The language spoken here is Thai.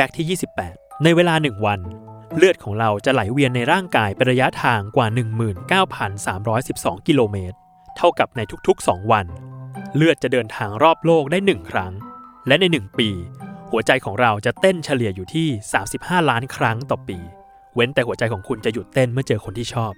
แฟกต์ที่ 28 ในเวลา 1 วัน เลือดของเราจะไหลเวียนในร่างกายเป็นระยะทางกว่า 19,312 กิโลเมตร เท่ากับในทุกๆ 2 วัน เลือดจะเดินทางรอบโลกได้ 1 ครั้ง และใน 1 ปี หัวใจของเราจะเต้นเฉลี่ยอยู่ที่ 35 ล้านครั้งต่อปี เว้นแต่หัวใจของคุณจะหยุดเต้นเมื่อเจอคนที่ชอบ